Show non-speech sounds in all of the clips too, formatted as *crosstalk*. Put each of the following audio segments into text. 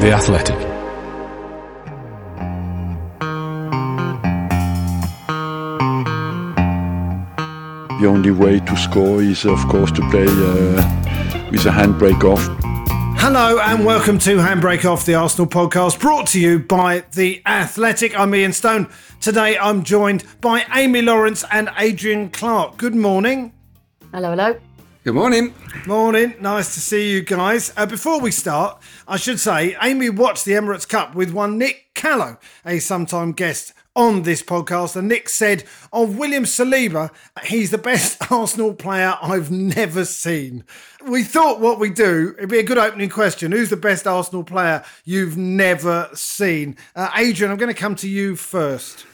The Athletic. The only way to score is, of course, to play uh, with a handbrake off. Hello and welcome to Handbrake Off, the Arsenal podcast, brought to you by The Athletic. I'm Ian Stone. Today I'm joined by Amy Lawrence and Adrian Clark. Good morning. Hello, hello. Good morning. Morning. Nice to see you guys. Uh, before we start, I should say Amy watched the Emirates Cup with one Nick Callow, a sometime guest on this podcast. And Nick said of William Saliba, he's the best *laughs* Arsenal player I've never seen. We thought what we do, it'd be a good opening question. Who's the best Arsenal player you've never seen? Uh, Adrian, I'm going to come to you first.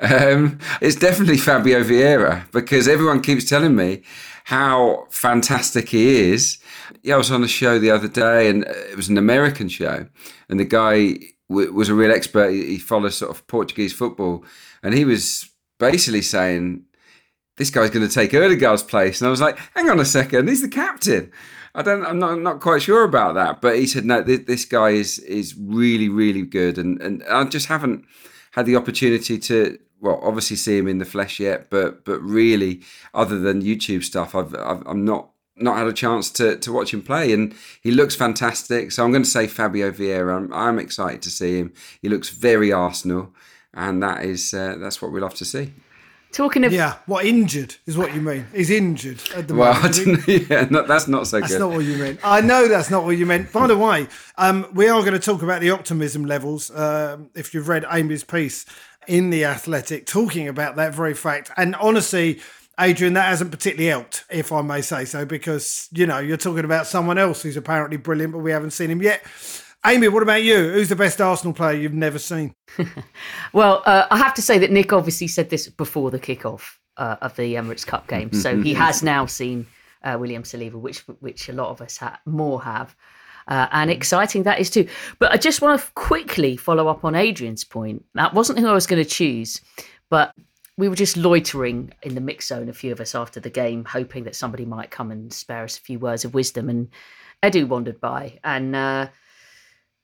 Um, it's definitely Fabio Vieira because everyone keeps telling me how fantastic he is. Yeah, I was on a show the other day and it was an American show, and the guy w- was a real expert. He follows sort of Portuguese football, and he was basically saying, "This guy's going to take Odegaard's place." And I was like, "Hang on a second, he's the captain." I don't. I'm not, not quite sure about that, but he said no. This, this guy is is really really good, and and I just haven't had the opportunity to well obviously see him in the flesh yet, but but really other than YouTube stuff, I've, I've I'm not not had a chance to to watch him play, and he looks fantastic. So I'm going to say Fabio Vieira. I'm, I'm excited to see him. He looks very Arsenal, and that is uh, that's what we love to see. Talking of Yeah, what injured is what you mean? He's injured at the Well, *laughs* moment. isn't he? didn't- yeah, no, that's not so That's good. That's not what you meant. I know that's not what you meant. By the way, um, we are going to talk about the optimism levels. Um, if you've read Amy's piece in The Athletic, talking about that very fact. And honestly, Adrian, that hasn't particularly helped, if I may say so, because, you know, you're talking about someone else who's apparently brilliant, but we haven't seen him yet. Amy, what about you? Who's the best Arsenal player you've never seen? *laughs* well, uh, I have to say that Nick obviously said this before the kickoff uh, of the Emirates Cup game, so he *laughs* has now seen uh, William Saliba, which which a lot of us ha- more have. Uh, and exciting that is too. But I just want to quickly follow up on Adrian's point. That wasn't who I was going to choose, but we were just loitering in the mix zone, a few of us after the game, hoping that somebody might come and spare us a few words of wisdom. And Edu wandered by, and uh,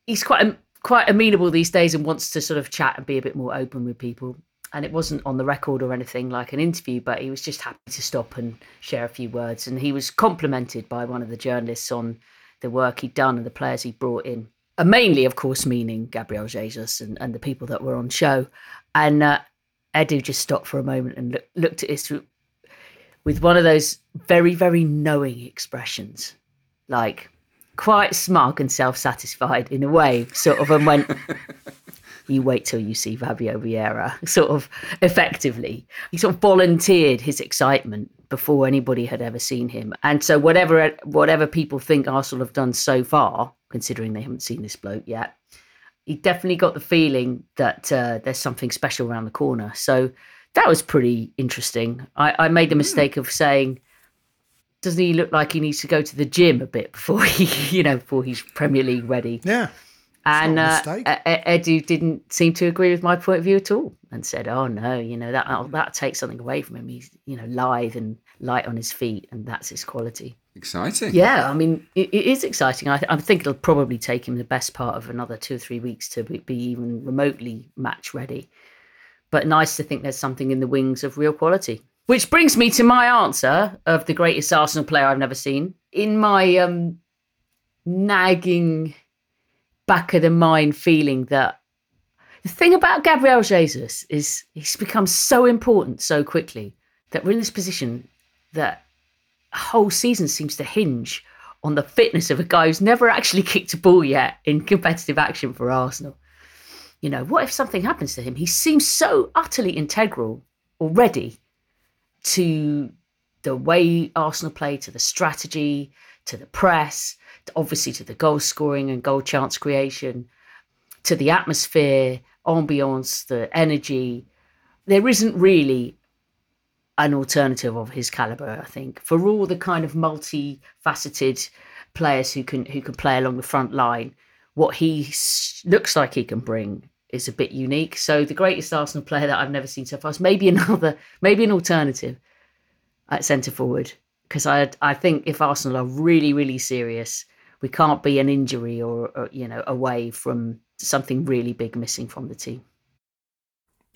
he's quite quite amenable these days and wants to sort of chat and be a bit more open with people. And it wasn't on the record or anything like an interview, but he was just happy to stop and share a few words. And he was complimented by one of the journalists on the work he'd done and the players he brought in. And mainly, of course, meaning Gabriel Jesus and, and the people that were on show. And uh, Edu just stopped for a moment and look, looked at us with one of those very, very knowing expressions, like quite smug and self-satisfied in a way, sort of, and went, *laughs* "You wait till you see Fabio Vieira." Sort of effectively, he sort of volunteered his excitement before anybody had ever seen him, and so whatever whatever people think Arsenal have done so far, considering they haven't seen this bloke yet, he definitely got the feeling that uh, there's something special around the corner. So that was pretty interesting. I, I made the mistake of saying doesn't he look like he needs to go to the gym a bit before he, *laughs* you know, before he's Premier League ready? Yeah. and not uh, a mistake. Edu didn't seem to agree with my point of view at all, and said, "Oh no, you know that that'll- that takes something away from him. He's you know lithe and light on his feet, and that's his quality." Exciting. Yeah, I mean, it, it is exciting. I, I think it'll probably take him the best part of another two or three weeks to be, be even remotely match ready. But nice to think there's something in the wings of real quality. Which brings me to my answer of the greatest Arsenal player I've never seen. In my um, nagging back of the mind feeling that the thing about Gabriel Jesus is he's become so important so quickly that we're in this position that a whole season seems to hinge on the fitness of a guy who's never actually *laughs* kicked a ball yet in competitive action for Arsenal. You know, what if something happens to him? He seems so utterly integral already to the way Arsenal play, to the strategy, to the press, obviously to the goal scoring and goal chance creation, to the atmosphere, ambiance, the energy. There isn't really an alternative of his caliber, I think, for all the kind of multifaceted players who can who can play along the front line. What he looks like he can bring is a bit unique. So the greatest Arsenal player that I've never seen so far is maybe *laughs* another, maybe an alternative at centre forward. Because I I think if Arsenal are really really serious, we can't be an injury or, or you know away from something really big missing from the team.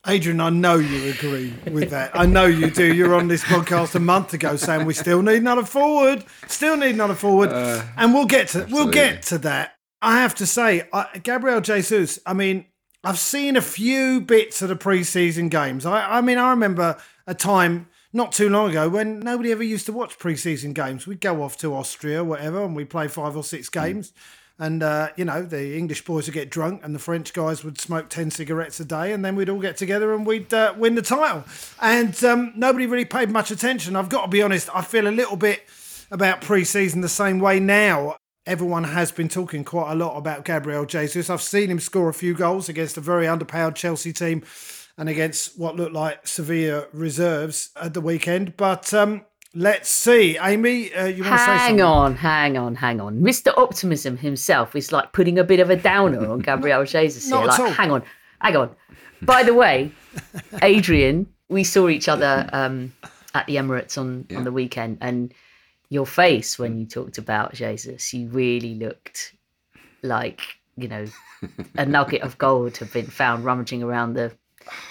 Adrian, I know you agree with that. I know you do. You're on this podcast a month ago saying we still need another forward, still need another forward, uh, and we'll get to absolutely. we'll get to that. I have to say, I, Gabriel Jesus. I mean, I've seen a few bits of the preseason games. I, I mean, I remember a time not too long ago when nobody ever used to watch preseason games. We'd go off to Austria, whatever, and we'd play five or six hmm. games. Mm and uh, you know the English boys would get drunk, and the French guys would smoke ten cigarettes a day, and then we'd all get together and we'd uh, win the title. And um, nobody really paid much attention. I've got to be honest; I feel a little bit about pre-season the same way now. Everyone has been talking quite a lot about Gabriel Jesus. I've seen him score a few goals against a very underpowered Chelsea team and against what looked like Sevilla reserves at the weekend. But um, Let's see, Amy. Uh, you want to say something? Hang on, hang on, hang on. Mr. Optimism himself is like putting a bit of a downer on Gabriel *laughs* Jesus here. Not like, hang on, hang on. By the way, Adrian, we saw each other um, at the Emirates on yeah. on the weekend, and your face when mm. you talked about Jesus, you really looked like you know a *laughs* nugget of gold had been found rummaging around the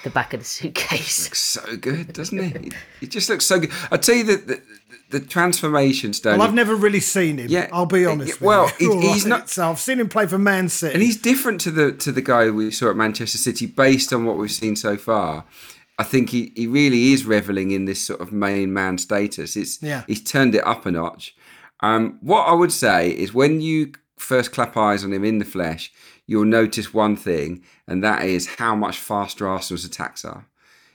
the back of the suitcase. Looks so good, doesn't he? *laughs* He just looks so good. I tell you that the, the, the transformation stone. Well, I've never really seen him. Yeah, I'll be honest. well, *laughs* he, he's right. not. So I've seen him play for Man City, and he's different to the to the guy we saw at Manchester City, based on what we've seen so far. I think he, he really is reveling in this sort of main man status. It's yeah. he's turned it up a notch. Um, what I would say is when you first clap eyes on him in the flesh, you'll notice one thing, and that is how much faster Arsenal's attacks are.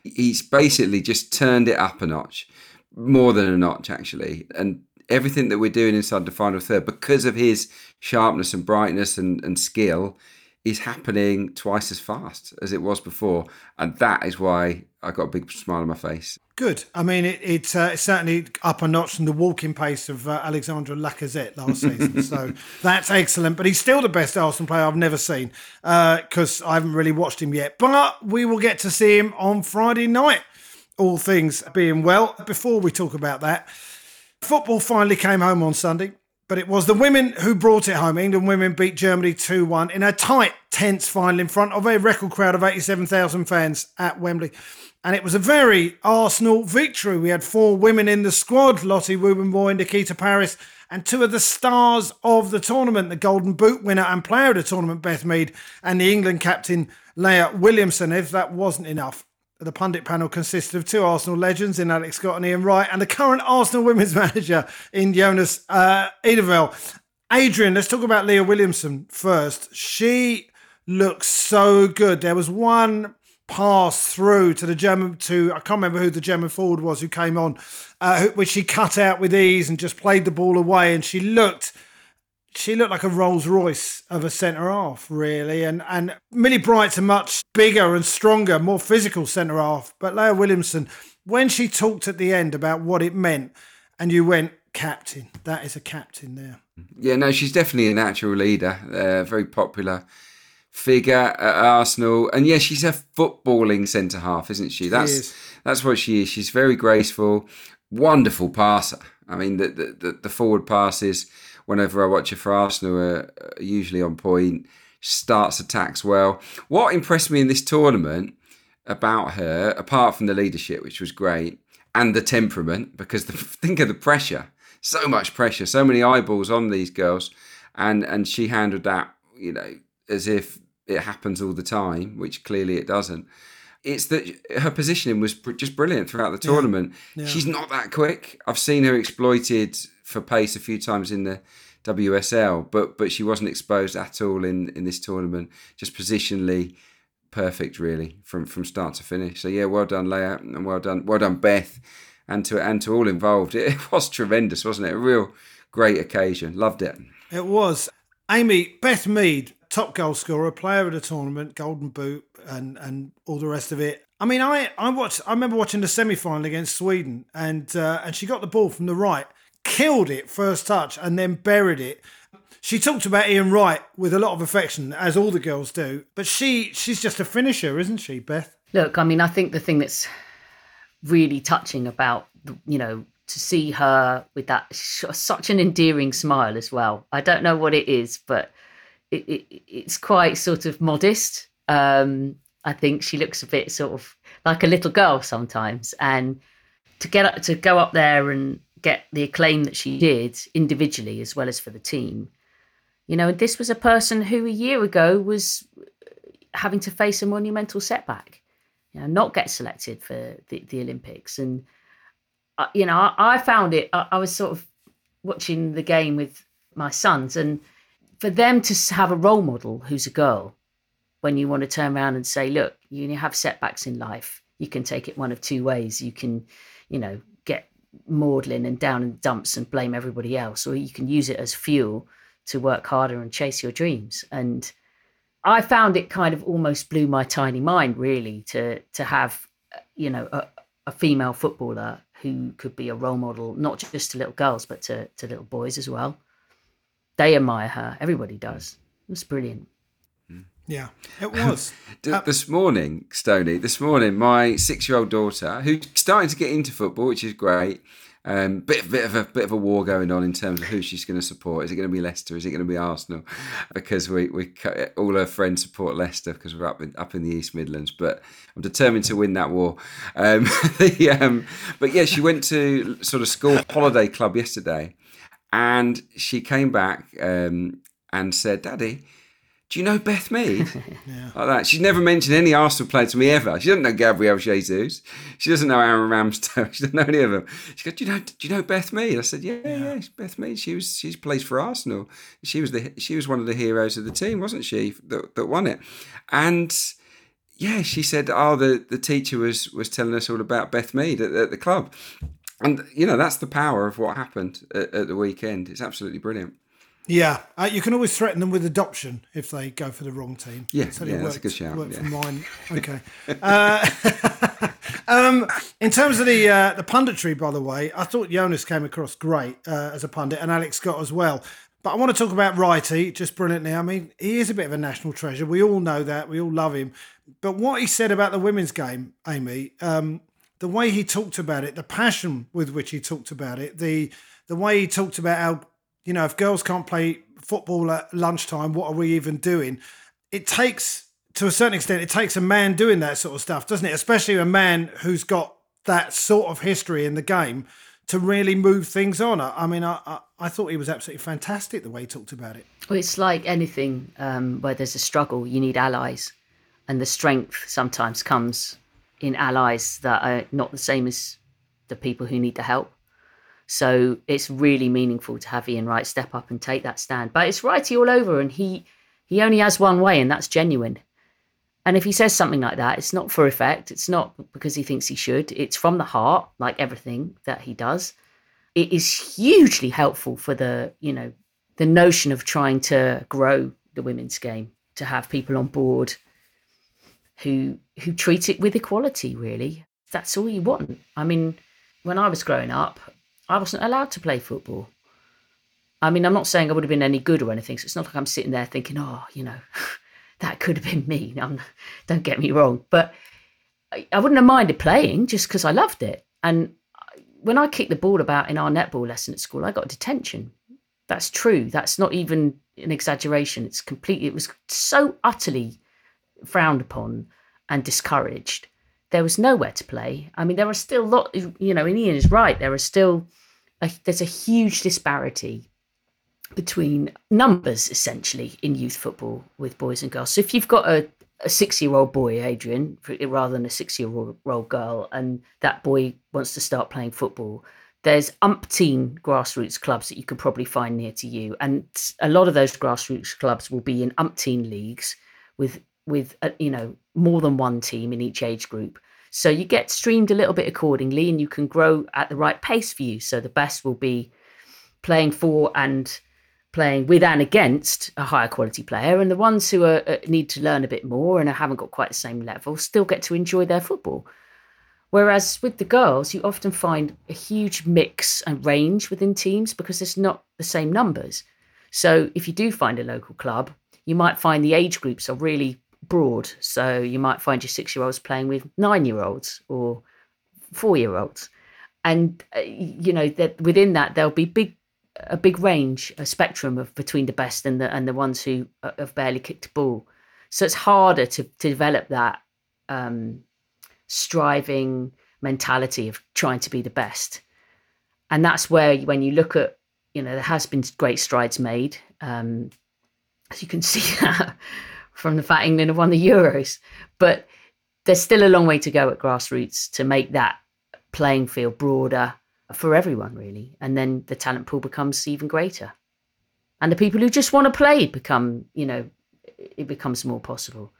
He's basically just turned it up a notch, more than a notch, actually. And everything that we're doing inside the final third, because of his sharpness and brightness and, and skill, is happening twice as fast as it was before. And that is why I got a big smile on my face. Good. I mean, it, it's uh, certainly up a notch from the walking pace of uh, Alexandre Lacazette last *laughs* season. so that's excellent. But he's still the best Arsenal player I've never seen because uh, I haven't really watched him yet. But we will get to see him on Friday night, all things being well. Before we talk about that, football finally came home on Sunday. But it was the women who brought it home. England women beat Germany 2 1 in a tight, tense final in front of a record crowd of 87,000 fans at Wembley. And it was a very Arsenal victory. We had four women in the squad Lotte Wubben-Moy, Nikita Parris, and two of the stars of the tournament the Golden Boot winner and player of the tournament, Beth Mead, and the England captain, Leah Williamson. If that wasn't enough, the pundit panel consisted of two Arsenal legends in Alex Scott and Ian Wright, and the current Arsenal women's *laughs* manager in Jonas uh, Adrian, let's talk about Leah Williamson first. She looks so good. There was one pass through to the German to I can't remember who the German forward was who came on, uh, which she cut out with ease and just played the ball away, and she looked she looked like a Rolls Royce of a centre half, really. And and Millie Bright's a much bigger and stronger, more physical centre half. But Leah Williamson, when she talked at the end about what it meant, and you went, captain, that is a captain there. Yeah, no, she's definitely a natural leader, uh, very popular figure at Arsenal. And yeah, she's a footballing centre half, isn't she? That's she that's what she is. She's very graceful, wonderful passer. I mean, the the, the forward passes whenever I watch her for Arsenal are, usually on point. Starts attacks well. What impressed me in this tournament about her, apart from the leadership, which was great, and the temperament, because the, *laughs* think of the pressure, so much pressure, so many eyeballs on these girls, and and she handled that, you know, as if it happens all the time, which clearly it doesn't. It's that her positioning was just brilliant throughout the tournament. Yeah. Yeah. She's not that quick. I've seen her exploited for pace a few times in the WSL, but but she wasn't exposed at all in in this tournament. Just positionally perfect, really, from from start to finish. So yeah, well done, Leah, and well done, well done, Beth, and to and to all involved. *laughs* It was tremendous, wasn't it? A real great occasion. Loved it. It was. Amy, Beth Mead, top goal scorer, player of the tournament, golden boot, and, and all the rest of it. I mean, I, I watched. I remember watching the semi final against Sweden, and uh, and she got the ball from the right, killed it first touch, and then buried it. She talked about Ian Wright with a lot of affection, as all the girls do. But she she's just a finisher, isn't she, Beth? Look, I mean, I think the thing that's really touching about you know to see her with that such an endearing smile as well. I don't know what it is, but it, it, it's quite sort of modest. Um, I think she looks a bit sort of like a little girl sometimes, and to get up, to go up there and get the acclaim that she did individually as well as for the team. You know, and this was a person who a year ago was having to face a monumental setback, you know, not get selected for the, the Olympics. And, uh, you know, I, I found it, I, I was sort of watching the game with my sons, and for them to have a role model who's a girl, when you want to turn around and say, look, you have setbacks in life, you can take it one of two ways. You can, you know, maudlin and down in dumps and blame everybody else, or you can use it as fuel to work harder and chase your dreams. And I found it kind of almost blew my tiny mind, really, to to have, you know, a, a female footballer who could be a role model, not just to little girls, but to, to little boys as well. They admire her. Everybody does. It was brilliant. Yeah, it was. *laughs* this morning, Stony, this morning, my six year old daughter, who's starting to get into football, which is great, um, bit, bit of a bit of a war going on in terms of who she's going to support. Is it going to be Leicester? Is it going to be Arsenal? Because we we all her friends support Leicester because we're up in, up in the East Midlands. But I'm determined to win that war. Um, *laughs* the, um, but yeah, she went to sort of school holiday club yesterday, and she came back um, and said, "Daddy." Do you know Beth Mead? *laughs* yeah. Like that. She's never mentioned any Arsenal player to me ever. She doesn't know Gabriel Jesus. She doesn't know Aaron Ramsdale. *laughs* She doesn't know any of them. She goes, do you know, do you know Beth Mead? I said, yeah, yeah, yeah Beth Mead. She was, she's plays for Arsenal. She was the, she was one of the heroes of the team, wasn't she? That, that won it. And yeah, she said, oh, the, the teacher was, was telling us all about Beth Mead at, at the club. And, you know, that's the power of what happened at, at the weekend. It's absolutely brilliant. Yeah, uh, you can always threaten them with adoption if they go for the wrong team. Yeah, so yeah, worked, that's a good shout. Worked yeah. for mine. Okay. uh, *laughs* um, in terms of the uh, the punditry, by the way, I thought Jonas came across great uh, as a pundit, and Alex Scott as well. But I want to talk about Wrighty just brilliantly. I mean, he is a bit of a national treasure. We all know that. We all love him. But what he said about the women's game, Amy, um, the way he talked about it, the passion with which he talked about it, the the way he talked about how you know, if girls can't play football at lunchtime, what are we even doing? It takes, to a certain extent, it takes a man doing that sort of stuff, doesn't it? Especially a man who's got that sort of history in the game to really move things on. I, mean, I, I, I, thought he was absolutely fantastic the way he talked about it. Well, it's like anything um, where there's a struggle, you need allies. And the strength sometimes comes in allies that are not the same as the people who need the help. So it's really meaningful to have Ian Wright step up and take that stand. But it's Wrighty all over, and he he only has one way, and that's genuine. And if he says something like that, it's not for effect. It's not because he thinks he should. It's from the heart, like everything that he does. It is hugely helpful for the you know the notion of trying to grow the women's game to have people on board who who treat it with equality. Really, that's all you want. I mean, when I was growing up, I wasn't allowed to play football. I mean, I'm not saying I would have been any good or anything. So it's not like I'm sitting there thinking, oh, you know, *laughs* that could have been me. I'm, don't get me wrong. But I, I wouldn't have minded playing just because I loved it. And when I kicked the ball about in our netball lesson at school, I got detention. That's true. That's not even an exaggeration. It's completely, it was so utterly frowned upon and discouraged. There was nowhere to play. I mean, there are still lot, you know, and Ian is right. There are still a, there's a huge disparity between numbers essentially in youth football with boys and girls. So if you've got a, a six year old boy, Adrian, rather than a six year old girl, and that boy wants to start playing football, there's umpteen grassroots clubs that you can probably find near to you. And a lot of those grassroots clubs will be in umpteen leagues with with uh, you know more than one team in each age group. So you get streamed a little bit accordingly and you can grow at the right pace for you. So the best will be playing for and playing with and against a higher quality player, and the ones who are, uh, need to learn a bit more and haven't got quite the same level still get to enjoy their football. Whereas with the girls, you often find a huge mix and range within teams because there's not the same numbers. So if you do find a local club, you might find the age groups are really broad. So you might find your six year olds playing with nine year olds or four year olds. And, uh, you know, that within that, there'll be big a big range, a spectrum of between the best and the and the ones who uh, have barely kicked a ball. So it's harder to to develop that um, striving mentality of trying to be the best, and that's where when you look at you know there has been great strides made, um, as you can *laughs* see that from the fact England have won the Euros, but there's still a long way to go at grassroots to make that playing field broader for everyone, really. And then the talent pool becomes even greater. And the people who just want to play become, you know, it becomes more possible.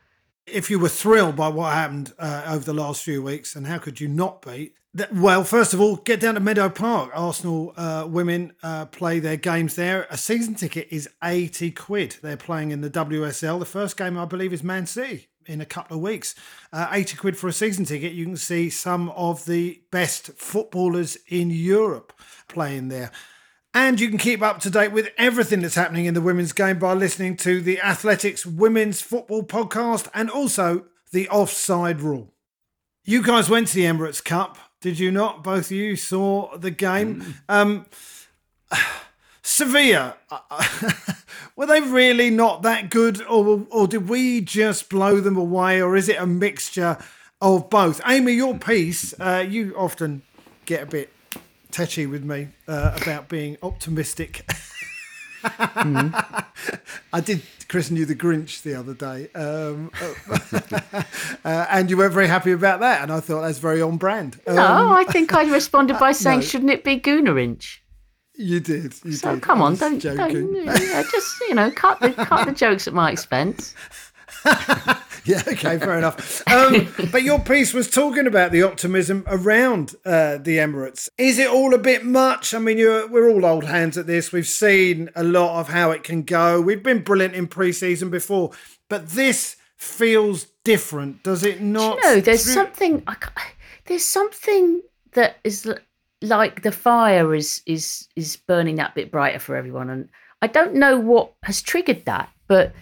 If you were thrilled by what happened uh, over the last few weeks, and how could you not be? Well, first of all, get down to Meadow Park. Arsenal uh, women uh, play their games there. A season ticket is 80 quid. They're playing in the WSL. The first game, I believe, is Man City in a couple of weeks. Uh, 80 quid for a season ticket. You can see some of the best footballers in Europe playing there. And you can keep up to date with everything that's happening in the women's game by listening to the Athletics Women's Football Podcast and also the Offside Rule. You guys went to the Emirates Cup, did you not? Both of you saw the game. Mm. Um, *sighs* Sevilla, *laughs* were they really not that good, or or did we just blow them away, or is it a mixture of both? Amy, your piece, uh, you often get a bit tetchy with me uh, about being optimistic. *laughs* mm. I did christen you the Grinch the other day, um, *laughs* uh, and you weren't very happy about that, and I thought that's very on brand. Um, no, I think I responded by *laughs* saying, no. "Shouldn't it be Goonarinch?" You did. You so did. come on, don't, don't yeah, just you know cut the cut the jokes at my expense. *laughs* *laughs* yeah, okay, fair enough. Um, but your piece was talking about the optimism around uh, the Emirates. Is it all a bit much? I mean, we're all old hands at this. We've seen a lot of how it can go. We've been brilliant in pre-season before, but this feels different, does it not? You know, there's something. There's something that is like the fire is is is burning that bit brighter for everyone and i don't know what has triggered that but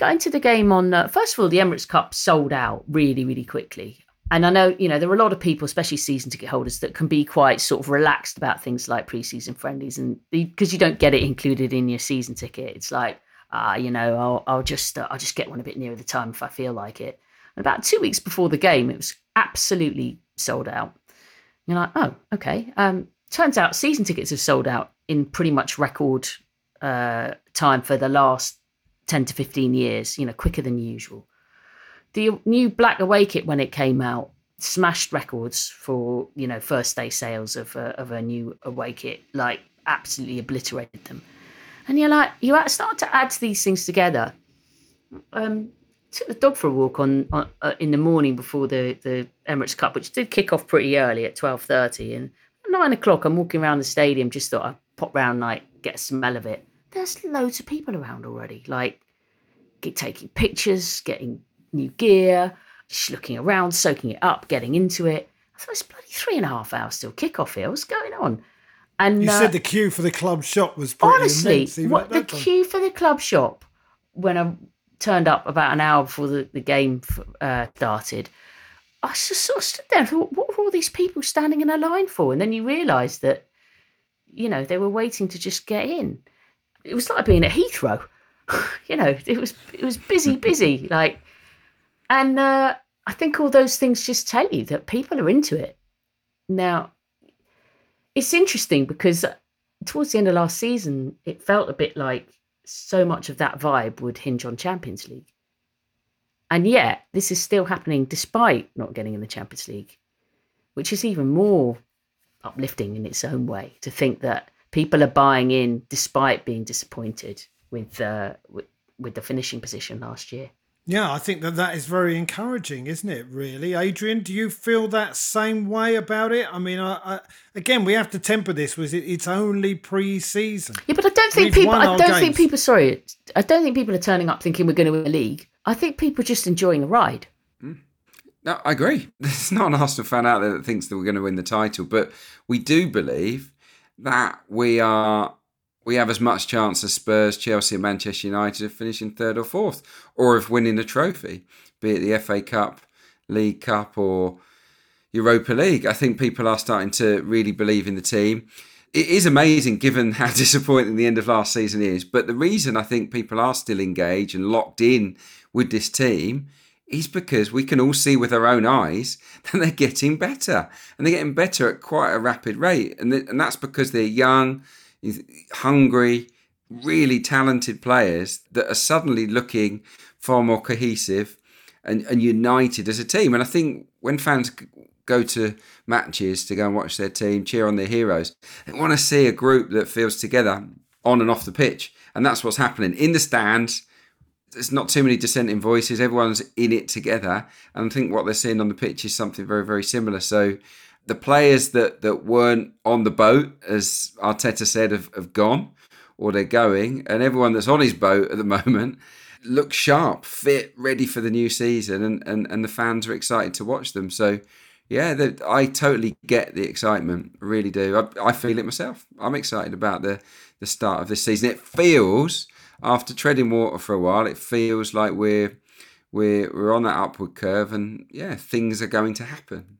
going to the game on uh, first of all the emirates cup sold out really really quickly. And i know you know there are a lot of people especially season ticket holders that can be quite sort of relaxed about things like preseason friendlies and because you don't get it included in your season ticket. It's like ah uh, you know i'll, I'll just uh, i'll just get one a bit nearer the time if i feel like it. And about two weeks before the game it was absolutely sold out. You're like, oh, okay. Um, turns out season tickets have sold out in pretty much record uh, time for the last 10 to 15 years, you know, quicker than usual. The new Black Away kit, when it came out, smashed records for, you know, first day sales of a, of a new away kit, like absolutely obliterated them. And you're like, you start to add these things together. Um, took the dog for a walk on, on uh, in the morning before the the Emirates Cup, which did kick off pretty early at twelve thirty, and nine o'clock I'm walking around the stadium. Just thought I'd pop round, like get a smell of it. There's loads of people around already, like get, taking pictures, getting new gear, just looking around, soaking it up, getting into it. I thought it's bloody three and a half hours till kick off here. What's going on? And you uh, said the queue for the club shop was honestly what the time. queue for the club shop when I turned up about an hour before the, the game uh, started. I just sort of stood there and thought, what were all these people standing in a line for? And then you realise that, you know, they were waiting to just get in. It was like being at Heathrow. *laughs* you know, it was it was busy, busy. *laughs* like, and uh, I think all those things just tell you that people are into it. Now, it's interesting because towards the end of last season, it felt a bit like so much of that vibe would hinge on Champions League. And yet, this is still happening despite not getting in the Champions League, which is even more uplifting in its own way to think that people are buying in despite being disappointed with, uh, with, with the finishing position last year. Yeah, I think that that is very encouraging, isn't it? Really, Adrian, do you feel that same way about it? I mean, I, I, again, we have to temper this with it. It's only pre-season. Yeah, but I don't think We've people. I don't games. think people. Sorry, I don't think people are turning up thinking we're going to win the league. I think people are just enjoying the ride. No, I agree. *laughs* There's not an Arsenal fan out there that thinks that we're going to win the title, but we do believe that we are we have as much chance as Spurs, Chelsea, and Manchester United of finishing third or fourth, or of winning a trophy, be it the FA Cup, League Cup, or Europa League. I think people are starting to really believe in the team. It is amazing given *laughs* how disappointing the end of last season is. But the reason I think people are still engaged and locked in with this team is because we can all see with our own eyes *laughs* that they're getting better. And they're getting better at quite a rapid rate. And, th- and that's because they're young, hungry, really talented players that are suddenly looking far more cohesive and, and united as a team. And I think when fans go to matches to go and watch their team, cheer on their heroes, they want to see a group that feels together on and off the pitch. And that's what's happening in the stands. There's not too many dissenting voices. Everyone's in it together. And I think what they're seeing on the pitch is something very, very similar. So the players that, that weren't on the boat, as Arteta said, have, have gone or they're going. And everyone that's on his boat at the *laughs* moment looks sharp, fit, ready for the new season. And, and, and the fans are excited to watch them. So, yeah, I totally get the excitement. Really do. I, I feel it myself. I'm excited about the, the start of this season. It feels, after treading water for a while, it feels like we're we're we're on that upward curve, and yeah, things are going to happen.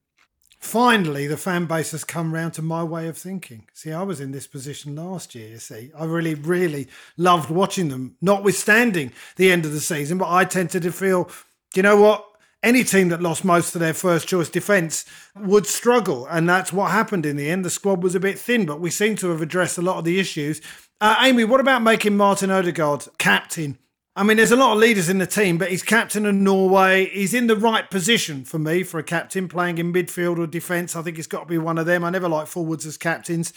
Finally, the fan base has come round to my way of thinking. See, I was in this position last year, you see. I really, really loved watching them, notwithstanding the end of the season. But I tended to feel, you know what? Any team that lost most of their first choice defence would struggle. And that's what happened in the end. The squad was a bit thin, but we seem to have addressed a lot of the issues. Uh, Amy, what about making Martin Odegaard captain? I mean, there's a lot of leaders in the team, but he's captain of Norway. He's in the right position for me for a captain, playing in midfield or defence. I think he's got to be one of them. I never like forwards as captains.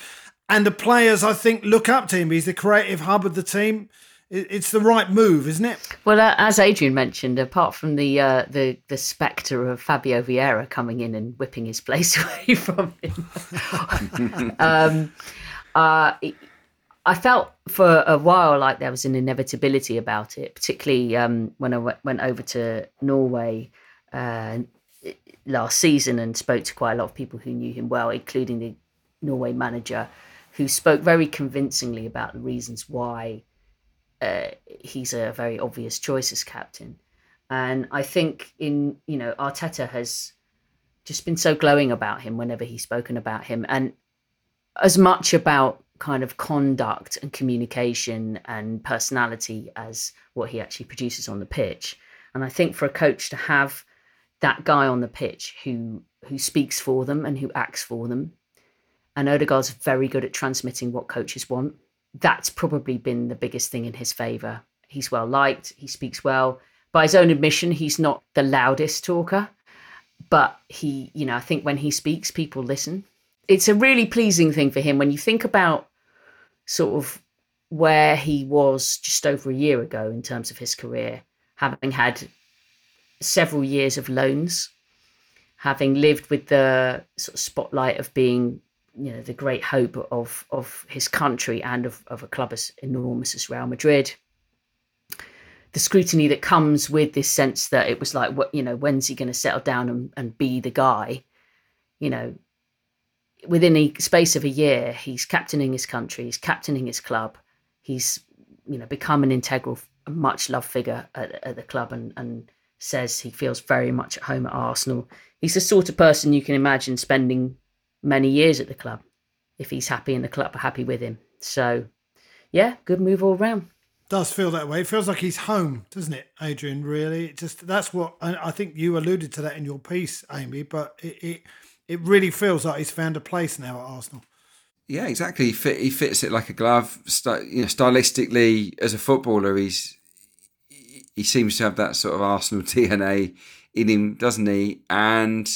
And the players, I think, look up to him. He's the creative hub of the team. It's the right move, isn't it? Well, uh, as Adrian mentioned, apart from the uh, the the spectre of Fabio Vieira coming in and whipping his *laughs* place away from him, *laughs* um, uh, I felt for a while like there was an inevitability about it, particularly um, when I w- went over to Norway uh, last season and spoke to quite a lot of people who knew him well, including the Norway manager, who spoke very convincingly about the reasons why uh, he's a very obvious choice as captain. And I think in you know Arteta has just been so glowing about him whenever he's spoken about him, and as much about kind of conduct and communication and personality as what he actually produces on the pitch. And I think for a coach to have that guy on the pitch who who speaks for them and who acts for them, and Odegaard's very good at transmitting what coaches want. That's probably been the biggest thing in his favour. He's well liked. He speaks well. By his own admission, he's not the loudest talker, but he, you know, I think when he speaks, people listen. It's a really pleasing thing for him when you think about sort of where he was just over a year ago in terms of his career, having had several years of loans, having lived with the sort of spotlight of being, you know, the great hope of of his country and of, of a club as enormous as Real Madrid. The scrutiny that comes with this sense that it was like, what you know, when's he going to settle down and, and be the guy? You know, within a space of a year, he's captaining his country, he's captaining his club, he's you know become an integral, much loved figure at, at the club, and and says he feels very much at home at Arsenal. He's the sort of person you can imagine spending many years at the club if he's happy and the club are happy with him. So, yeah, good move all round. Does feel that way. It feels like he's home, doesn't it, Adrian? Really, it just that's what I think you alluded to that in your piece, Amy. But it, it it really feels like he's found a place now at Arsenal. Yeah, exactly. He, fit, he fits it like a glove. You know, stylistically, as a footballer, he's he seems to have that sort of Arsenal *laughs* DNA in him, doesn't he? And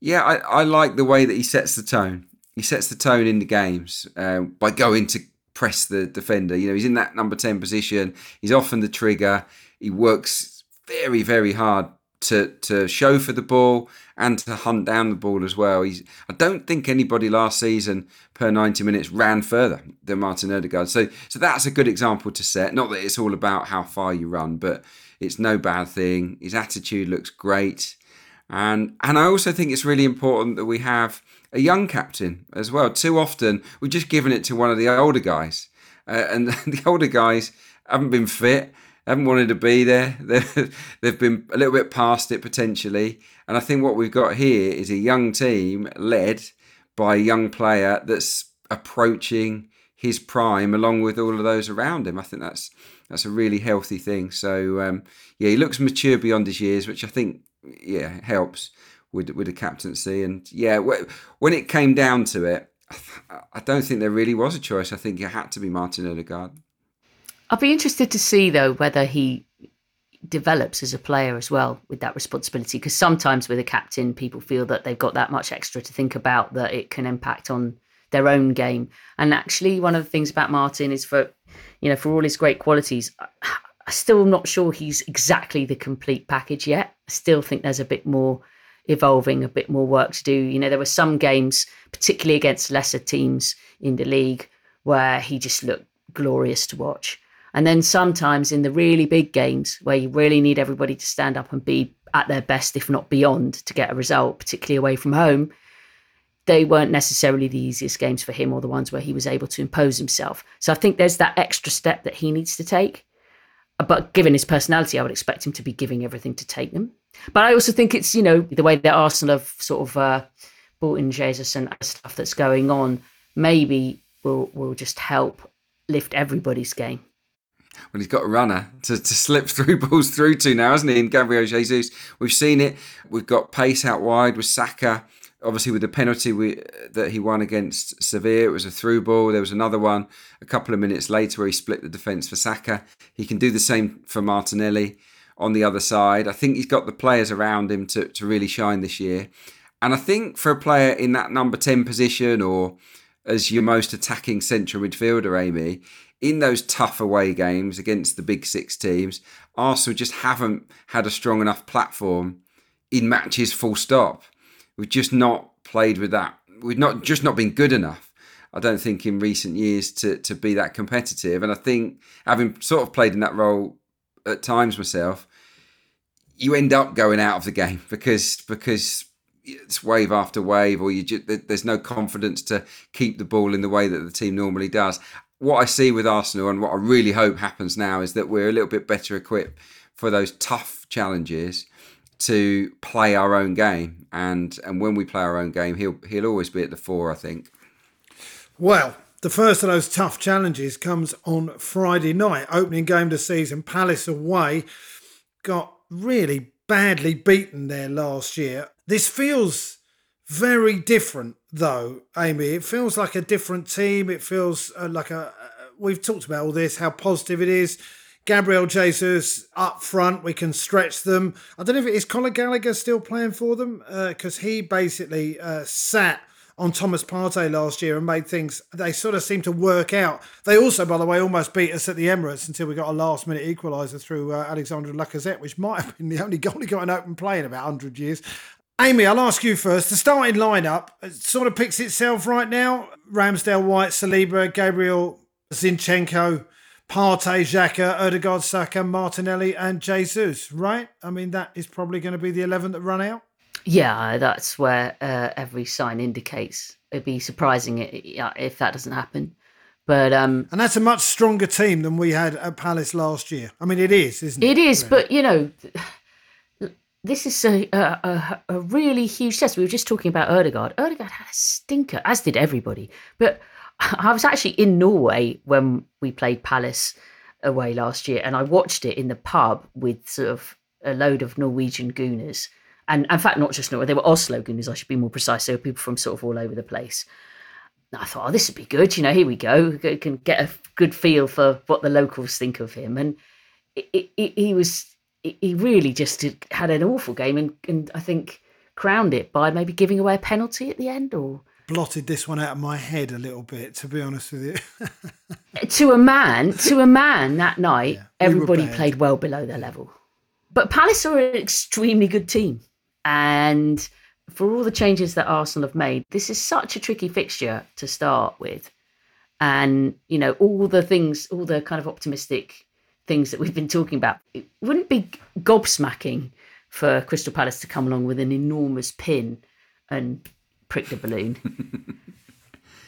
yeah, I, I like the way that he sets the tone. He sets the tone in the games uh, by going to press the defender. You know, he's in that number ten position. He's often the trigger. He works very, very hard to to show for the ball and to hunt down the ball as well. He's I don't think anybody last season per 90 minutes ran further than Martin Odegaard. So so that's a good example to set. Not that it's all about how far you run, but it's no bad thing. His attitude looks great. And and I also think it's really important that we have a young captain as well. Too often we've just given it to one of the older guys. Uh, and *laughs* the older guys haven't been fit haven't wanted to be there. *laughs* They've, they've been a little bit past it potentially. And I think what we've got here is a young team led by a young player that's approaching his prime along with all of those around him. I think that's that's a really healthy thing. So um, yeah, he looks mature beyond his years, which I think yeah helps with with the captaincy. And yeah, when it came down to it, I don't think there really was a choice. I think it had to be Martin Odegaard. I'll be interested to see though whether he develops as a player as well with that responsibility because sometimes with a captain people feel that they've got that much extra to think about that it can impact on their own game. And actually one of the things about martin is for you know for all his great qualities i still am not sure he's exactly the complete package yet. I still think there's a bit more evolving a bit more work to do. You know there were some games particularly against lesser teams in the league where he just looked glorious to watch and then sometimes in the really big games where you really need everybody to stand up and be at their best, if not beyond, to get a result, particularly away from home, they weren't necessarily the easiest games for him or the ones where he was able to impose himself. So I think there's that extra step that he needs to take. But given his personality, I would expect him to be giving everything to take them. But I also think it's, you know, the way that Arsenal have sort of uh, brought in Jesus and stuff that's going on, maybe will will just help lift everybody's game when he's got a runner to, to slip *laughs* through balls through to now, hasn't he? In Gabriel Jesus, we've seen it. We've got pace out wide with Saka. Obviously, with the penalty we, that he won against Sevilla, it was a through ball. There was another one a couple of minutes later where he split the defence for Saka. He can do the same for Martinelli on the other side. I think he's got the players around him to, to really shine this year. And I think for a player in that number 10 position or as your most attacking central midfielder, Amy, in those tough away games against the big six teams, Arsenal just haven't had a strong enough platform in matches full stop. We've just not played with that. We've not just not been good enough. I don't think in recent years to to be that competitive. And I think having sort of played in that role at times myself, you end up going out of the game *laughs* because because it's wave after wave, or you just, there's no confidence to keep the ball in the way that the team normally does what I see with Arsenal and what I really hope happens now is that we're a little bit better equipped for those tough challenges to play our own game. And and when we play our own game, he'll he'll always be at the fore, I think. Well, the first of those tough challenges comes on Friday night, opening game of the season. Palace away got really badly beaten there last year. This feels very different though, Amy. It feels like a different team. It feels uh, like a. Uh, we've talked about all this, how positive it is. Gabriel Jesus up front, we can stretch them. I don't know if it is Conor Gallagher still playing for them because uh, he basically uh, sat on Thomas Partey last year and made things. They sort of seem to work out. They also, by the way, almost beat us at the Emirates until we got a last minute equaliser through uh, Alexandre Lacazette, which might have been the only *laughs* goal he got an open play in about 100 years. Amy, I'll ask you first. The starting lineup sort of picks itself right now. Ramsdale, White, Saliba, Gabriel, Zinchenko, Partey, Xhaka, Odegaard, Saka, Martinelli, and Jesus, right? I mean, that is probably going to be the 11 that run out. Yeah, that's where uh, every sign indicates. It'd be surprising if that doesn't happen. But um, and that's a much stronger team than we had at Palace last year. I mean, it is, isn't it? It is, really? but you know, this is a, a, a, really huge test. We were just talking about Odegaard. Odegaard had a stinker, as did everybody. But *laughs* I was actually in Norway when we played Palace away last year, and I watched it in the pub with sort of a load of Norwegian gooners. And in fact, not just Norway, they were Oslo gooners, I should be more precise. They were people from sort of all over the place. And I thought, oh, this would be good. You know, here we go. We can get a good feel for what the locals think of him. And it, it, he was he really just had an awful game and, and I think crowned it by maybe giving away a penalty at the end or blotted this one out of my head a little bit to be honest with you *laughs* eh, to a man to a man that night yeah, everybody played well below their level But Palace are an extremely good team. And for all the changes that Arsenal have made, this is such a tricky fixture to start with. And, you know, all the things, all the kind of optimistic things that we've been talking about, it wouldn't be gobsmacking for Crystal Palace to come along with an enormous pin and prick the balloon. *laughs*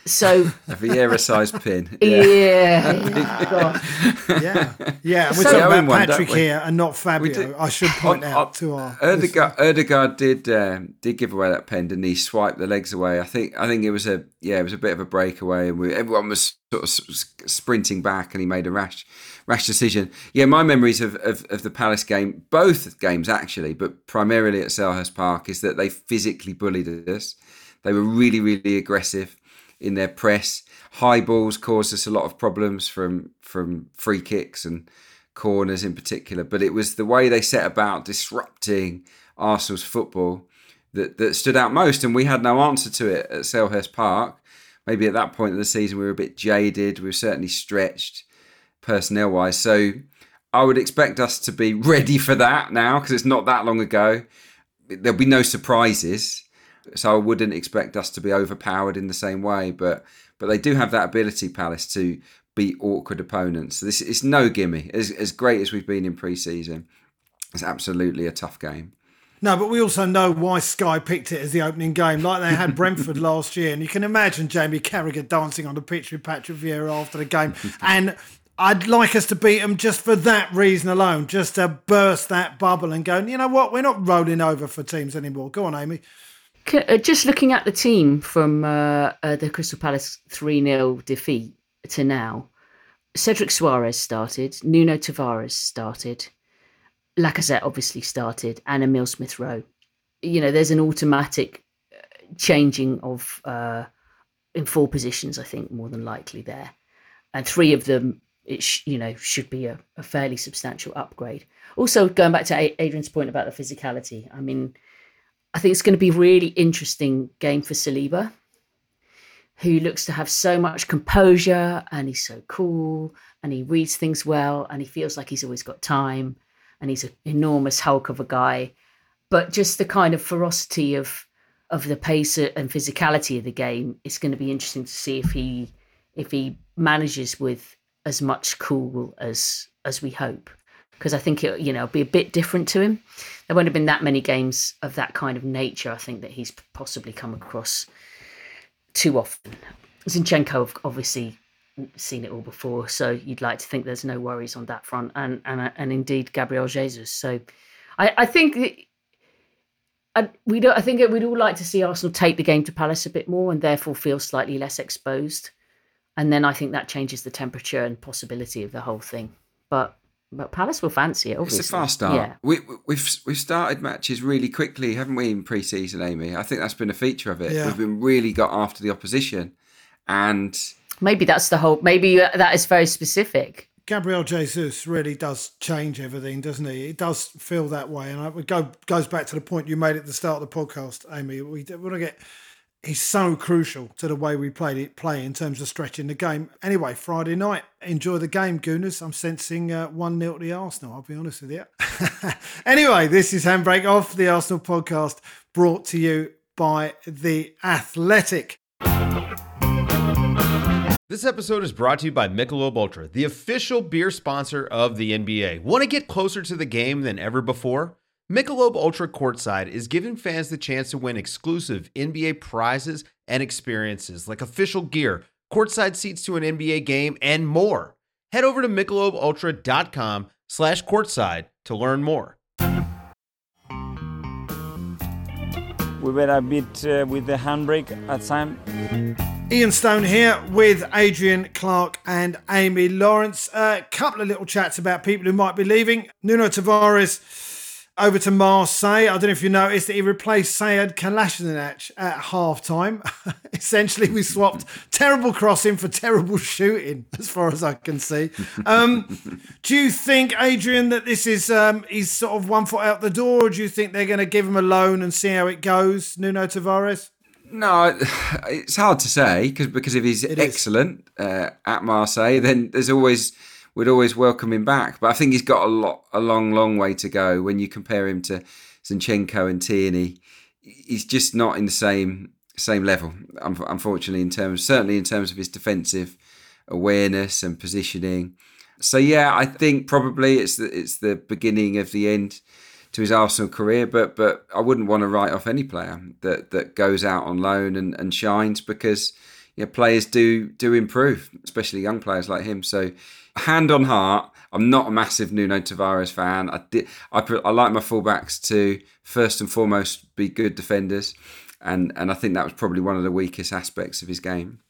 So *laughs* a Vieira-sized pin. *laughs* Yeah, yeah, *laughs* yeah, yeah. We're So- talking about Patrick don't here and not Fabio. I should point On- out on- to our Odegaard, Odegaard did um, did give away that pen, didn't he? Swipe the legs away. I think I think it was a yeah, it was a bit of a breakaway, and we, everyone was sort of s- s- sprinting back, and he made a rash rash decision. Yeah, my memories of, of, of the Palace game, both games actually, but primarily at Selhurst Park, is that they physically bullied us. They were really really aggressive in their press. High balls caused us a lot of problems from from free kicks and corners in particular. But it was the way they set about disrupting Arsenal's football that, that stood out most. And we had no answer to it at Selhurst Park. Maybe at that point of the season we were a bit jaded. We were certainly stretched personnel wise. So I would expect us to be *laughs* ready for that now because it's not that long ago. There'll be no surprises. So I wouldn't expect us to be overpowered in the same way. But but they do have that ability, Palace, to beat awkward opponents. This is no gimme. As, as great as we've been in pre-season, it's absolutely a tough game. No, but we also know why Sky picked it as the opening game, like they had Brentford *laughs* last year. And you can imagine Jamie Carragher dancing on the pitch with Patrick Vieira after the game. *laughs* And I'd like us to beat them just for that reason alone, just to burst that bubble and go, you know what, we're not rolling over for teams anymore. Go on, Amy. Uh, Just looking at the team from uh, uh, the Crystal Palace 3 0 defeat to now, Cedric Soares started, Nuno Tavares started, Lacazette obviously started, and Emil Smith Rowe. You know, there's an automatic uh, changing of uh, in four positions, I think, more than likely there. And three of them, it sh- you know, should be a, a fairly substantial upgrade. Also, going back to Adrian's point about the physicality, I mean, I think it's going to be a really interesting game for Saliba, who looks to have so much composure and he's so cool and he reads things well and he feels like he's always got time and he's an enormous hulk of a guy. But just the kind of ferocity of of the pace and physicality of the game, it's going to be interesting to see if he if he manages with as much cool as as we hope because I think it you know be a bit different to him. There won't have been that many games of that kind of nature. I think that he's possibly come across too often. Zinchenko obviously seen it all before, so you'd like to think there's no worries on that front, and and uh, and indeed Gabriel Jesus. So I, I think. that- I, we don't, I think we'd all like to see Arsenal take the game to Palace a bit more and therefore feel slightly less exposed. And then I think that changes the temperature and possibility of the whole thing. But but Palace will fancy it. Obviously, It's a fast start. Yeah, We, we've we've started matches really quickly, haven't we, in pre-season, Amy? I think that's been a feature of it. Yeah. We've been really got after the opposition, and maybe that's the whole. Maybe uh, that is very specific. Gabriel Jesus really does change everything, doesn't he? It does feel that way, and it go, goes back to the point you made at the start of the podcast, Amy. We want to get. He's so crucial to the way we played it, play in terms of stretching the game. Anyway, Friday night, enjoy the game, Gooners. I'm sensing uh, one 0 to the Arsenal. I'll be honest with you. *laughs* anyway, this is Handbrake Off, the Arsenal podcast, brought to you by the Athletic. This episode is brought to you by Michelob Ultra, the official beer sponsor of the NBA. Want to get closer to the game than ever before? Michelob Ultra Courtside is giving fans the chance to win exclusive NBA prizes and experiences like official gear, courtside seats to an NBA game, and more. Head over to michelobultra.com slash courtside to learn more. We were a bit uh, with the handbrake at time. Ian Stone here with Adrian Clark and Amy Lawrence. A couple of little chats about people who might be leaving. Nuno Tavares over to Marseille. I don't know if you noticed that he replaced Sayed Kalashnikov at half time. *laughs* Essentially, we swapped terrible crossing for terrible shooting, as far as I can see. Um, do you think, Adrian, that this is um, he's sort of one foot out the door, or do you think they're going to give him a loan and see how it goes, Nuno Tavares? No, *sighs* it's hard to say because because if he's is. excellent uh, at Marseille, then there's always we'd always welcome him back. But I think he's got a lot, a long, long way to go. When you compare him to Zinchenko and Tierney, he's just not in the same same level. Unfortunately, in terms certainly in terms of his defensive awareness and positioning. So yeah, I think probably it's the, it's the beginning of the end to his Arsenal career. But but I wouldn't want to write off any player that that goes out on loan and, and shines because players do do improve, especially young players like him. So hand on heart, I'm not a massive Nuno Tavares fan. I did I, I like my fullbacks to first and foremost be good defenders, and and I think that was probably one of the weakest aspects of his game.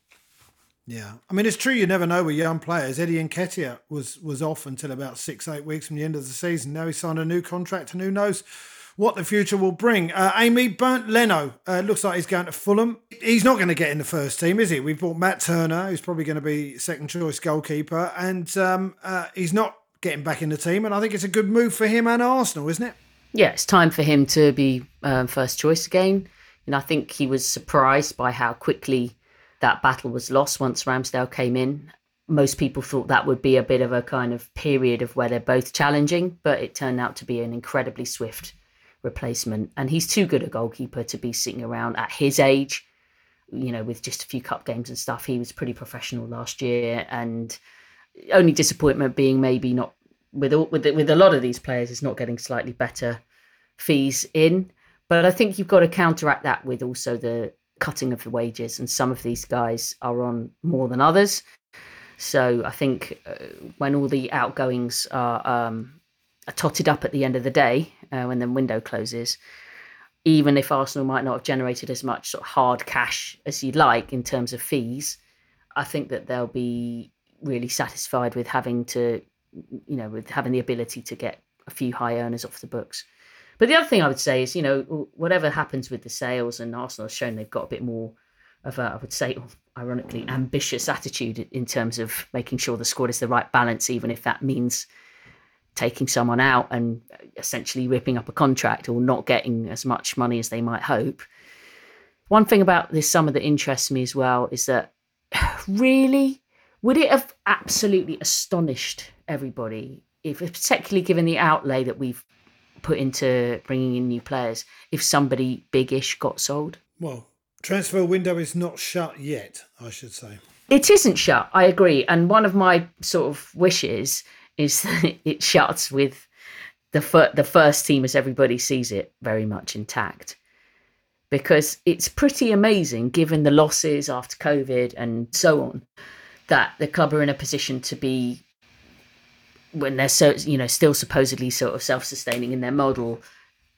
Yeah, I mean it's true. You never know with young players. Eddie Nketiah was was off until about six eight weeks from the end of the season. Now he signed a new contract, and who knows what the future will bring. Uh, Amy Bernd Leno uh, looks like he's going to Fulham. He's not going to get in the first team, is he? We've bought Matt Turner, who's probably going to be second choice goalkeeper, and um, uh, he's not getting back in the team. And I think it's a good move for him and Arsenal, isn't it? Yeah, it's time for him to be um, first choice again. And I think he was surprised by how quickly that battle was lost once Ramsdale came in. Most people thought that would be a bit of a kind of period of where they're both challenging, but it turned out to be an incredibly swift replacement. And he's too good a goalkeeper to be sitting around at his age, you know, with just a few cup games and stuff. He was pretty professional last year, and only disappointment being maybe not with all, with with a lot of these players is not getting slightly better fees in. But I think you've got to counteract that with also the cutting of the wages, and some of these guys are on more than others. So I think uh, when all the outgoings are, um, are totted up at the end of the day, uh, when the window closes, even if Arsenal might not have generated as much sort of hard cash as you'd like in terms of fees, I think that they'll be really satisfied with having to, you know, with having the ability to get a few high earners off the books. But the other thing I would say is, you know, whatever happens with the sales, and Arsenal has shown they've got a bit more of a, I would say, ironically, ambitious attitude in terms of making sure the squad is the right balance, even if that means taking someone out and essentially ripping up a contract or not getting as much money as they might hope. One thing about this summer that interests me as well is that *sighs* really, would it have absolutely astonished everybody if, particularly given the outlay that we've put into bringing in new players if somebody big-ish got sold? Well, transfer window is not shut yet, I should say. It isn't shut. I agree. And one of my sort of wishes is *laughs* it shuts with the fir- the first team as everybody sees it very much intact. Because it's pretty amazing, given the losses after COVID and so on, that the club are in a position to be when they're so you know still supposedly sort of self-sustaining in their model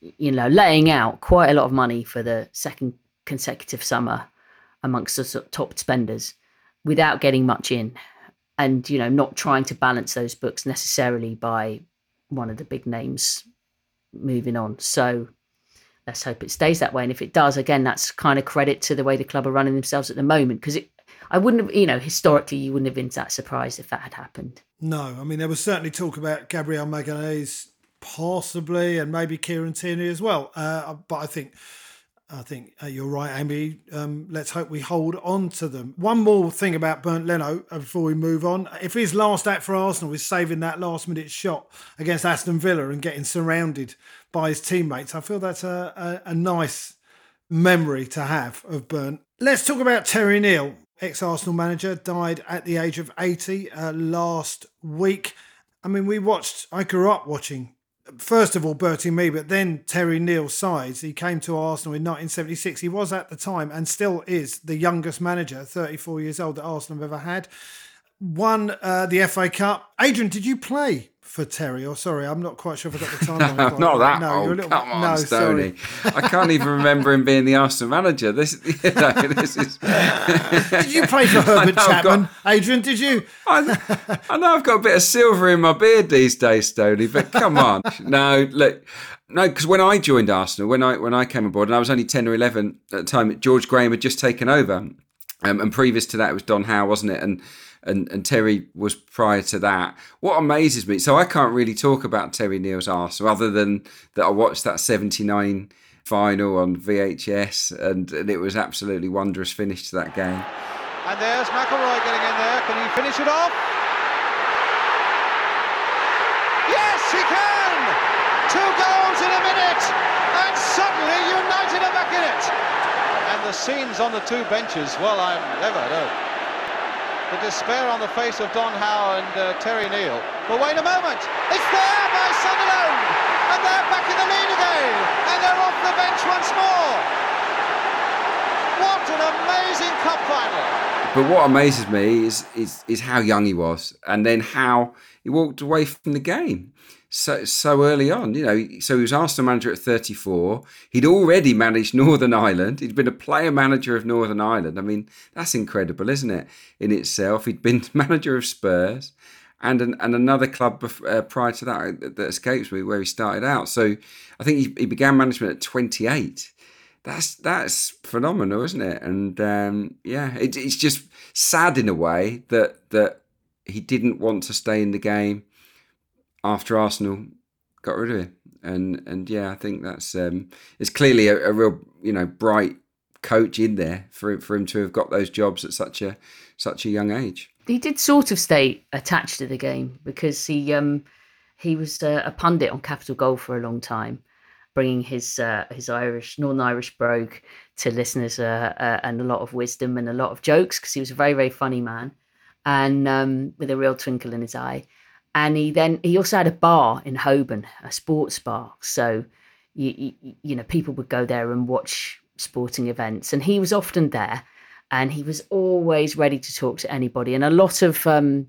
you know laying out quite a lot of money for the second consecutive summer amongst the top spenders without getting much in and you know not trying to balance those books necessarily by one of the big names moving on so let's hope it stays that way and if it does again that's kind of credit to the way the club are running themselves at the moment because it I wouldn't have, you know, historically, you wouldn't have been that surprised if that had happened. No, I mean, there was certainly talk about Gabriel Magalhaes possibly, and maybe Kieran Tierney as well. Uh, but I think, I think uh, you're right, Amy. Um, let's hope we hold on to them. One more thing about Bernd Leno uh, before we move on. If his last act for Arsenal is saving that last minute shot against Aston Villa and getting surrounded by his teammates, I feel that's a, a, a nice memory to have of Bernd. Let's talk about Terry Neill ex Arsenal manager, died at the age of 80 uh, last week. I mean, we watched, I grew up watching, first of all, Bertie Mee, but then Terry Neill's sides. He came to Arsenal in 1976. He was at the time and still is the youngest manager, 34 years old, that Arsenal have ever had. Won uh, the FA Cup. Adrian, did you play for Terry. Or oh, sorry, I'm not quite sure if I got the *laughs* time. no, not that no, old. Little, Come on, no, Stoney. I can't even remember him being the Arsenal manager. This, *laughs* you know, this is. did you play for *laughs* Herbert Chapman, got... Adrian? Did you? I, I, know I've got a bit of silver in my beard these days, Stoney. But come on, no, look. No, because when I joined Arsenal, when I when I came aboard, and I was only ten or eleven at the time, George Graham had just taken over, um, and previous to that it was Don Howe, wasn't it? And and, and Terry was prior to that. What amazes me, so I can't really talk about Terry Neill's Arsenal other than that I watched that 79 final on VHS and, and it was absolutely wondrous finish to that game. And there's McIlroy getting in there. Can he finish it off? Yes, he can! Two goals in a minute, and suddenly United are back in it. And the scenes on the two benches, well, I'm never. The despair on the face of Don Howe and uh, Terry Neill. But wait a moment, it's there by Sunderland, and they're back in the lead again, and they're off the bench once more. What an amazing cup final! But what amazes me is, is is how young he was, and then how he walked away from the game so so early on. You know, so he was Arsenal manager at 34. He'd already managed *laughs* Northern Ireland. He'd been a player manager of Northern Ireland. I mean, that's incredible, isn't it? In itself, he'd been *laughs* manager of Spurs. And, an, and another club uh, prior to that that escapes me where he started out. So I think he, he began management at 28 that's that's phenomenal, isn't it? And um, yeah, it, it's just sad in a way that that he didn't want to stay in the game after Arsenal got rid of him. And and yeah, I think that's um, it's clearly a, a real you know bright coach in there for for him to have got those jobs at such a such a young age. He did sort of stay attached to the game because he um he was a, a pundit on Capital Gold for a long time bringing his uh, his Irish Northern Irish brogue to listeners uh, uh, and a lot of wisdom and a lot of jokes because he was a very very funny man and um, with a real twinkle in his eye. And he then he also had a bar in Holborn, a sports bar. So you, you, you know people would go there and watch sporting events, and he was often there, and he was always ready to talk to anybody. And a lot of um,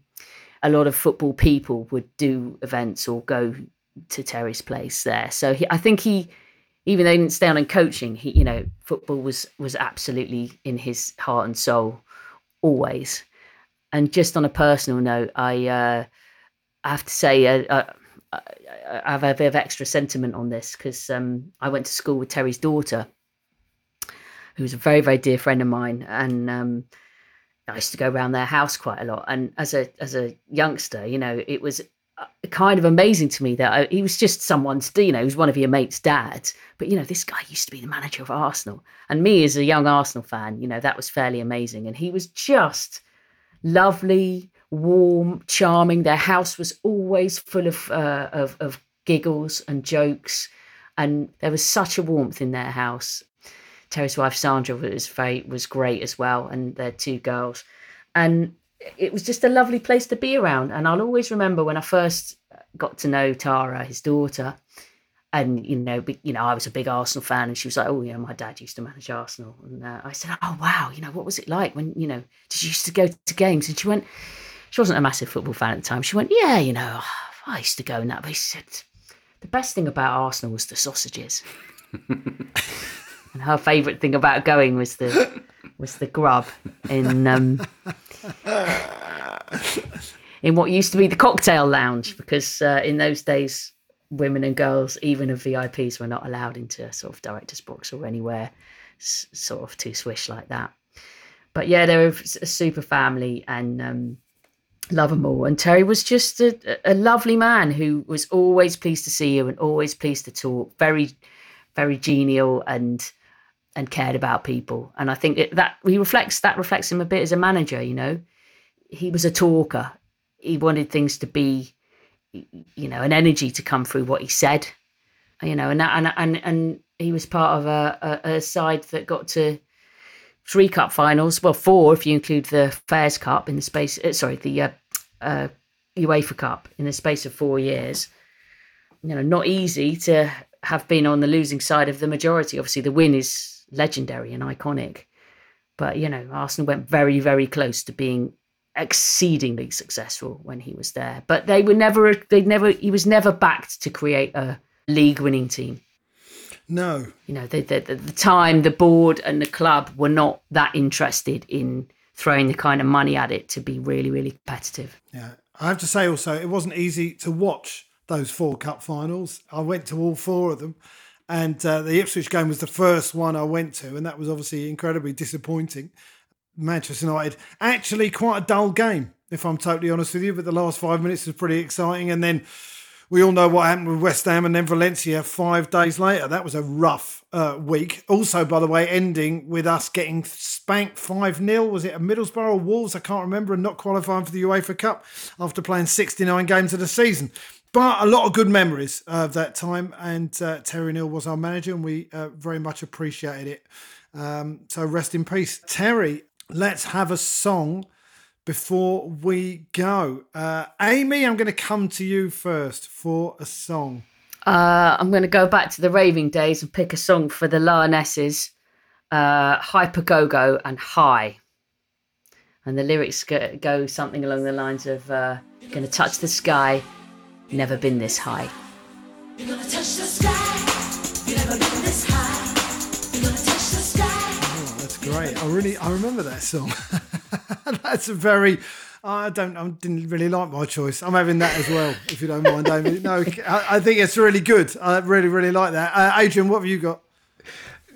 a lot of football people would do events or go to Terry's place there. So he, I think he, even though he didn't stay on in coaching, he, you know, football was was absolutely in his heart and soul, always. And just on a personal note, I, uh, I have to say, uh, uh, I have a bit of extra sentiment on this because um, I went to school with Terry's daughter, who was a very very dear friend of mine, and um, I used to go around their house quite a lot. And as a as a youngster, you know, it was kind of amazing to me that I, he was just someone's, you know, he was one of your mate's dads. But, you know, this guy used to be the manager of Arsenal. And me as a young Arsenal fan, you know, that was fairly amazing. And he was just lovely, warm, charming. Their house was always full of, uh, of, of giggles and jokes. And there was such a warmth in their house. Terry's wife Sandra was very was great as well, and their two girls. And it was just a lovely place to be around. And I'll always remember when I first got to know Tara, his daughter, and you know, you know, I was a big Arsenal fan, and she was like, "Oh, yeah, my dad used to manage Arsenal." And uh, I said, "Oh, wow, you know, what was it like when you know did you used to go to games?" And she went, she wasn't a massive football fan at the time. She went, "Yeah, you know, I used to go and that." But she said, "The best thing about Arsenal was the sausages." *laughs* and her favourite thing about going was the was the grub in um, in what used to be the cocktail lounge because uh, in those days women and girls even of VIPs were not allowed into sort of director's box or anywhere s- sort of too swish like that. But yeah, they were a super family and um, love them all. And Terry was just a, a lovely man who was always pleased to see you and always pleased to talk. Very, very genial and and cared about people. And I think it, that he reflects that reflects him a bit as a manager. You know, he was a talker. He wanted things to be, you know, an energy to come through what he said. You know, and that, and and and he was part of a, a, a side that got to three cup finals. Well, four if you include the Fairs Cup in the space. Uh, sorry, the uh, uh, UEFA Cup in the space of four years. You know, not easy to have been on the losing side of the majority. Obviously, the win is legendary and iconic. But you know, Arsenal went very, very close to being exceedingly successful when he was there. But they were never they never he was never backed to create a league winning team. No. You know, the, the, the time the board and the club were not that interested in throwing the kind of money at it to be really, really competitive. Yeah. I have to say also, it wasn't easy to watch those four cup finals. I went to all four of them. And uh, the Ipswich game was the first one I went to, and that was obviously incredibly disappointing. Manchester United, actually quite a dull game, if I'm totally honest with you, but the last five minutes was pretty exciting. And then we all know what happened with West Ham and then Valencia five days later. That was a rough uh, week. Also, by the way, ending with us getting spanked 5 0. Was it a Middlesbrough or Wolves? I can't remember, and not qualifying for the UEFA Cup after playing 69 games of the season. But a lot of good memories of that time. And uh, Terry Neill was our manager, and we uh, very much appreciated it. Um, so rest in peace, Terry. Let's have a song before we go. Uh, Amy, I'm going to come to you first for a song. Uh, I'm going to go back to the raving days and pick a song for the Lionesses, uh, Hyper Go Go and High. And the lyrics go, go something along the lines of uh, Gonna touch the sky, never been this high. Oh, that's great. I really, I remember that song. *laughs* that's a very. I don't. I didn't really like my choice. I'm having that as well, if you don't mind, Amy. No, I, I think it's really good. I really, really like that. Uh, Adrian, what have you got?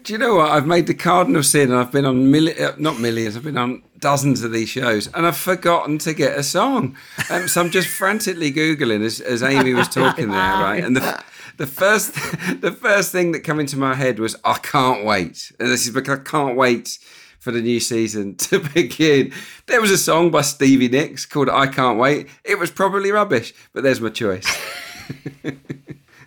Do you know what? I've made the cardinal sin, and I've been on uh, not millions. I've been on dozens of these shows, and I've forgotten to get a song. Um, so I'm just frantically googling as, as Amy was talking there, *laughs* right? And the the first the first thing that came into my head was I can't wait, and this is because I can't wait for the new season *laughs* to begin. There was a song by Stevie Nicks called I Can't Wait. It was probably rubbish, but there's my choice. *laughs*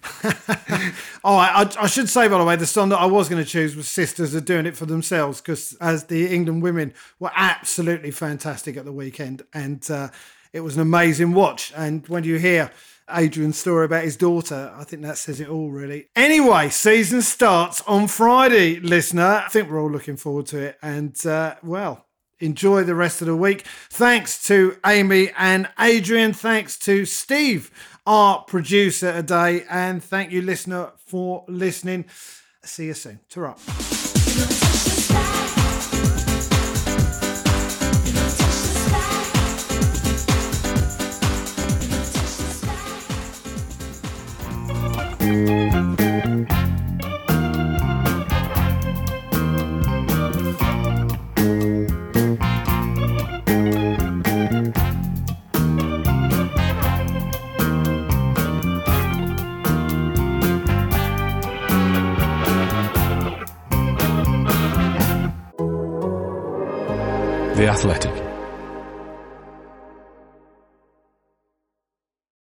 *laughs* oh, I, I, should say, by the way, the song that I was going to choose was Sisters Are Doing It For Themselves because as the England women were absolutely fantastic at the weekend and uh, it was an amazing watch. And when you hear Adrian's story about his daughter, I think that says it all, really. Anyway, season starts on Friday, listener. I think we're all looking forward to it. And, uh, well, enjoy the rest of the week. Thanks to Amy and Adrian. Thanks to Steve our producer today. And thank you, listener, for listening. See you soon. Ta Athletic.